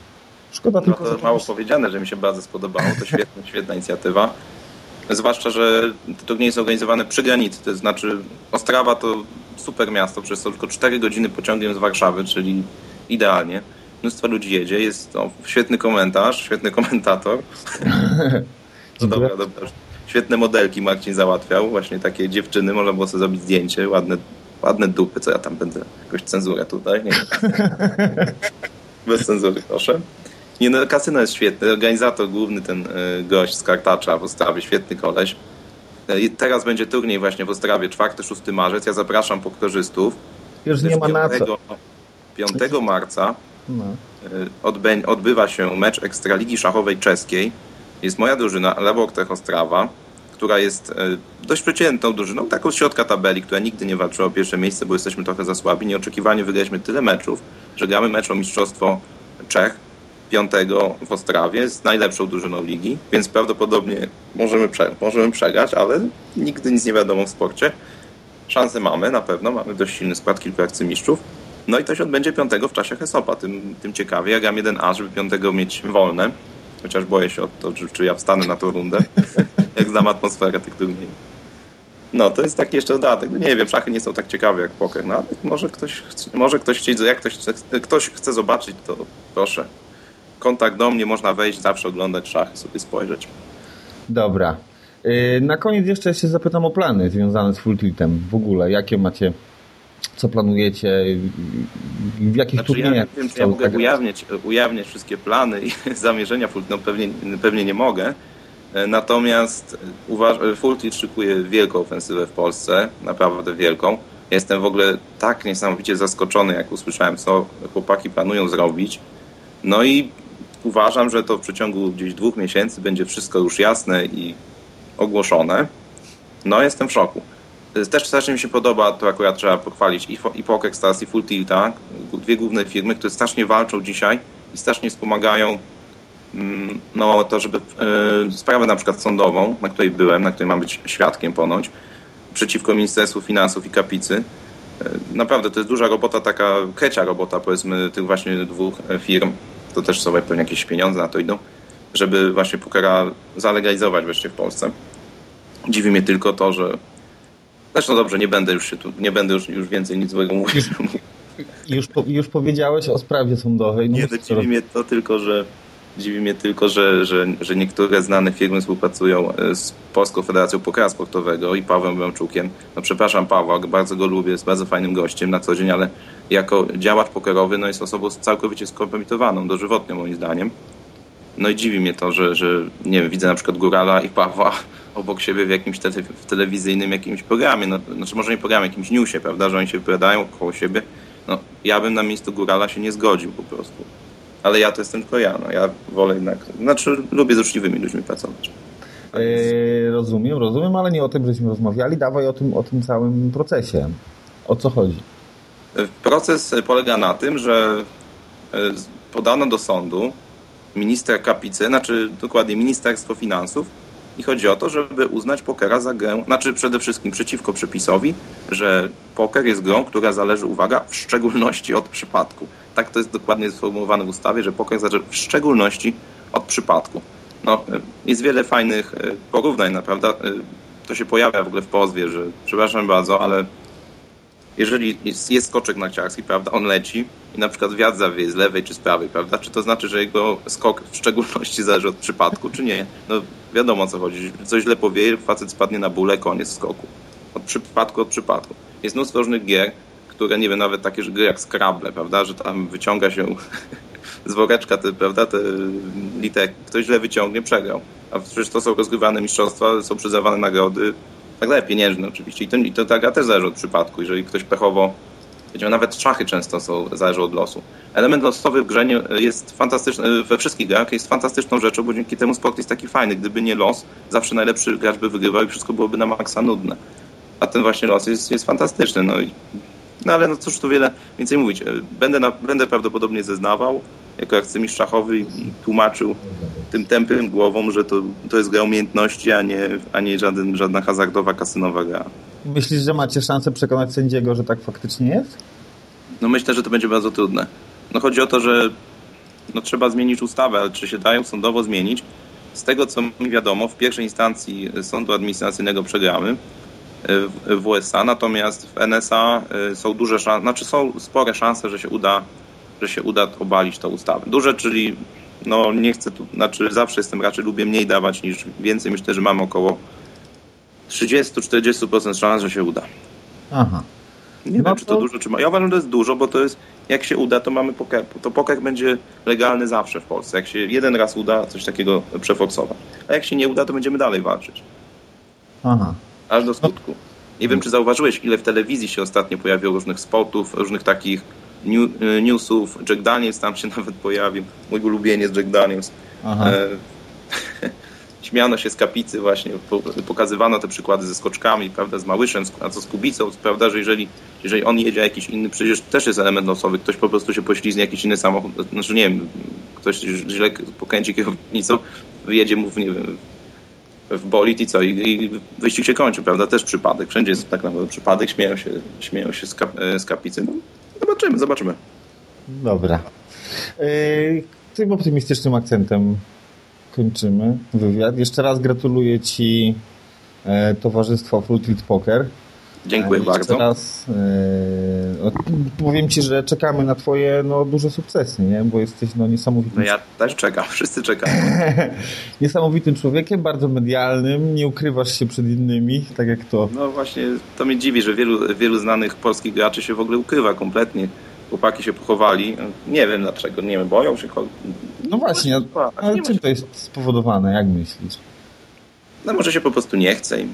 Szkoda No tylko, to że mało powiedziane, że mi się bardzo spodobało. To świetna, świetna inicjatywa. Zwłaszcza, że te turnieje są organizowane przy granicy. To znaczy Ostrawa to super miasto, przez to tylko 4 godziny pociągiem z Warszawy, czyli idealnie. Mnóstwo ludzi jedzie, jest o, świetny komentarz, świetny komentator. No dobra, dobra. Świetne modelki Marcin załatwiał, właśnie takie dziewczyny, można było sobie zrobić zdjęcie, ładne, ładne dupy, co ja tam będę, jakąś cenzurę tutaj, nie Bez cenzury, proszę. Nie, no, kasyno jest świetne. Organizator główny, ten y, gość z Kartacza w Ostrawie, świetny koleś. Y, teraz będzie turniej właśnie w Ostrawie, 4-6 marzec. Ja zapraszam pokrorzystów. już nie ma na co. 5 marca No. odbę- odbywa się mecz Ekstraligi Szachowej Czeskiej. Jest moja drużyna, Lewoktech Ostrawa, która jest y, dość przeciętną drużyną, taką środka tabeli, która nigdy nie walczyła o pierwsze miejsce, bo jesteśmy trochę za słabi. Nieoczekiwanie wygraliśmy tyle meczów, że gramy mecz o Mistrzostwo Czech, piątego w Ostrawie, z najlepszą drużyną ligi, więc prawdopodobnie możemy, prze- możemy przegrać, ale nigdy nic nie wiadomo w sporcie. Szanse mamy, na pewno, mamy dość silny skład, kilku arcymistrzów. No i to się odbędzie piątego w czasie Hesopa, tym, tym ciekawie. Ja gram 1A, żeby piątego mieć wolne, chociaż boję się o to, czy, czy ja wstanę na tą rundę, jak znam atmosferę tych turniejów. No, to jest taki jeszcze dodatek. No nie wiem, szachy nie są tak ciekawe jak poker, no ale może ktoś, chce- może ktoś chcieć, jak ktoś chce, ktoś chce zobaczyć, to proszę. Kontakt do mnie, można wejść, zawsze oglądać szachy, sobie spojrzeć. Dobra. Yy, Na koniec jeszcze się zapytam o plany związane z Full Tiltem. W ogóle, jakie macie, co planujecie, w jakich Znaczy, ja nie turniejach wiem, czy ja mogę ujawniać, ujawniać wszystkie plany i zamierzenia, no pewnie, pewnie nie mogę, Natomiast uważ- Full Tilt szykuje wielką ofensywę w Polsce, naprawdę wielką. Jestem w ogóle tak niesamowicie zaskoczony, jak usłyszałem, co chłopaki planują zrobić. No i uważam, że to w przeciągu gdzieś dwóch miesięcy będzie wszystko już jasne i ogłoszone. No, jestem w szoku. E, Też strasznie mi się podoba, to akurat trzeba pochwalić i, i Poker Stars i Full Tilta, dwie główne firmy, które strasznie walczą dzisiaj i strasznie wspomagają no, to, żeby e, sprawę na przykład sądową, na której byłem, na której mam być świadkiem ponoć, przeciwko Ministerstwu Finansów i Kapicy. E, Naprawdę to jest duża robota, taka krecia robota powiedzmy tych właśnie dwóch e, firm. To też sobie pewnie jakieś pieniądze na to idą, żeby właśnie pokera zalegalizować wreszcie w Polsce. Dziwi mnie tylko to, że Zresztą dobrze, nie będę już się tu, nie będę już, już więcej nic złego mówił. Już, po, już powiedziałeś o sprawie sądowej. No Nie, dziwi mnie to tylko, że dziwi mnie tylko, że, że, że niektóre znane firmy współpracują e, z Polską Federacją Pokera Sportowego i Pawłem Bramczukiem. No przepraszam Pawła, bardzo go lubię, jest bardzo fajnym gościem na co dzień, ale jako działacz pokerowy no jest osobą całkowicie skompromitowaną dożywotnie moim zdaniem. No i dziwi mnie to, że, że nie wiem, widzę na przykład Górala i Pawła obok siebie w jakimś tele, w telewizyjnym jakimś programie, no, znaczy może nie programie, jakimś newsie, prawda, że oni się wypowiadają koło siebie. No, ja bym na miejscu Górala się nie zgodził po prostu. Ale ja to jestem tylko ja, no, ja wolę jednak, znaczy lubię z uczciwymi ludźmi pracować. Yy, rozumiem, rozumiem, ale nie o tym, żeśmy rozmawiali. Dawaj o tym, o tym całym procesie. O co chodzi? Proces polega na tym, że e, podano do sądu minister Kapicy, znaczy dokładnie Ministerstwo Finansów i chodzi o to, żeby uznać pokera za grę, znaczy przede wszystkim przeciwko przepisowi, że poker jest grą, która zależy, uwaga, w szczególności od przypadku. Tak to jest dokładnie sformułowane w ustawie, że poker zależy w szczególności od przypadku. No, e, jest wiele fajnych e, porównań, naprawdę. E, To się pojawia w ogóle w pozwie, że przepraszam bardzo, ale jeżeli jest, jest skoczek narciarski, prawda, on leci i na przykład wiatr zawieje z lewej czy z prawej, prawda, czy to znaczy, że jego skok w szczególności zależy od przypadku, czy nie? No wiadomo o co chodzi. Coś źle powieje, facet spadnie na bóle, koniec skoku. Od przypadku, od przypadku. Jest mnóstwo różnych gier, które, nie wiem, nawet takie że gry jak Scrabble, prawda, że tam wyciąga się z woreczka, te, prawda, te literki. Ktoś źle wyciągnie, przegrał. A przecież to są rozgrywane mistrzostwa, są przyznawane nagrody, tak dalej, pieniężne oczywiście. I to, i to ta gra też zależy od przypadku. Jeżeli ktoś pechowo, wiecie, nawet szachy często są, zależą od losu. Element losowy w grze jest fantastyczny, we wszystkich grach jest fantastyczną rzeczą, bo dzięki temu sport jest taki fajny. Gdyby nie los, zawsze najlepszy gracz by wygrywał i wszystko byłoby na maksa nudne. A ten właśnie los jest, jest fantastyczny. No, i, no ale no cóż tu wiele więcej mówić. Będę, na, będę prawdopodobnie zeznawał jako arcymistrz szachowy i tłumaczył tym tępym głową, że to, to jest gra umiejętności, a nie, a nie żaden, żadna hazardowa, kasynowa gra. Myślisz, że macie szansę przekonać sędziego, że tak faktycznie jest? No myślę, że to będzie bardzo trudne. No chodzi o to, że no trzeba zmienić ustawę, ale czy się dają sądowo zmienić? Z tego, co mi wiadomo, w pierwszej instancji sądu administracyjnego przegramy y, w USA, natomiast w NSA y, są duże szanse, znaczy są spore szanse, że się uda, że się uda obalić tę ustawę. Duże, czyli no nie chcę tu, znaczy zawsze jestem raczej lubię mniej dawać niż więcej. Myślę, że mam około 30-40% szans, że się uda. Aha. Nie No wiem, czy to to- dużo, czy mało. Ja uważam, że to jest dużo, bo to jest, jak się uda, to mamy poker. To poker będzie legalny zawsze w Polsce. Jak się jeden raz uda coś takiego przeforsować. A jak się nie uda, to będziemy dalej walczyć. Aha. Aż do skutku. Nie wiem, czy zauważyłeś, ile w telewizji się ostatnio pojawiło różnych spotów, różnych takich newsów. Jack Daniels tam się nawet pojawił. Mój ulubieniec Jack Daniels. Aha. E, śmiano się z kapicy właśnie, po- pokazywano te przykłady ze skoczkami, prawda, z Małyszem, a co z Kubicą, prawda, że jeżeli, jeżeli on jedzie jakiś inny, przecież też jest element losowy, ktoś po prostu się poślizgnie jakiś inny samochód, znaczy nie wiem, ktoś źle pokręci kierownicą, wyjedzie mu w, nie wiem, w bolid i co, i, i wyścig się kończy, prawda, też przypadek, wszędzie jest tak naprawdę przypadek, śmieją się, śmieją się z, kap, e, z kapicy, no, zobaczymy, zobaczymy. Dobra. Yy, tym optymistycznym akcentem kończymy wywiad. Jeszcze raz gratuluję Ci e, Towarzystwa Full Tilt Poker. Dziękuję bardzo. raz e, no, powiem Ci, że czekamy na Twoje no, duże sukcesy, nie? bo jesteś no, niesamowitym, No ja też czekam, wszyscy czekają. niesamowitym człowiekiem, bardzo medialnym, nie ukrywasz się przed innymi, tak jak to No właśnie, to mnie dziwi, że wielu, wielu znanych polskich graczy się w ogóle ukrywa kompletnie. Chłopaki się pochowali. Nie wiem dlaczego, nie wiem, boją się. No właśnie, ale czym to jest spowodowane, jak myślisz? No może się po prostu nie chce im.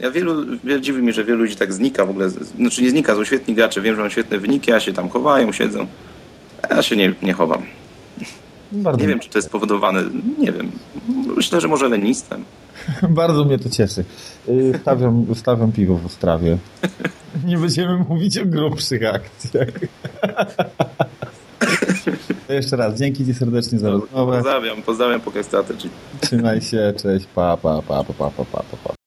Ja wielu, dziwi mi, że wielu ludzi tak znika w ogóle, znaczy nie znika, są świetni gracze, wiem, że mają świetne wyniki, a się tam chowają, siedzą. Ja się nie, nie chowam. Bardzo nie wiem, czy to jest powodowane, nie wiem. Myślę, że może lenistwem. Bardzo mnie to cieszy. Y, stawiam, stawiam piwo w Ostrawie. Nie będziemy mówić o grubszych akcjach. To jeszcze raz dzięki Ci serdecznie za rozmowę. Pozdrawiam, pozdrawiam Pokestaty. Trzymaj się, cześć, pa, pa, pa, pa, pa, pa, pa. pa.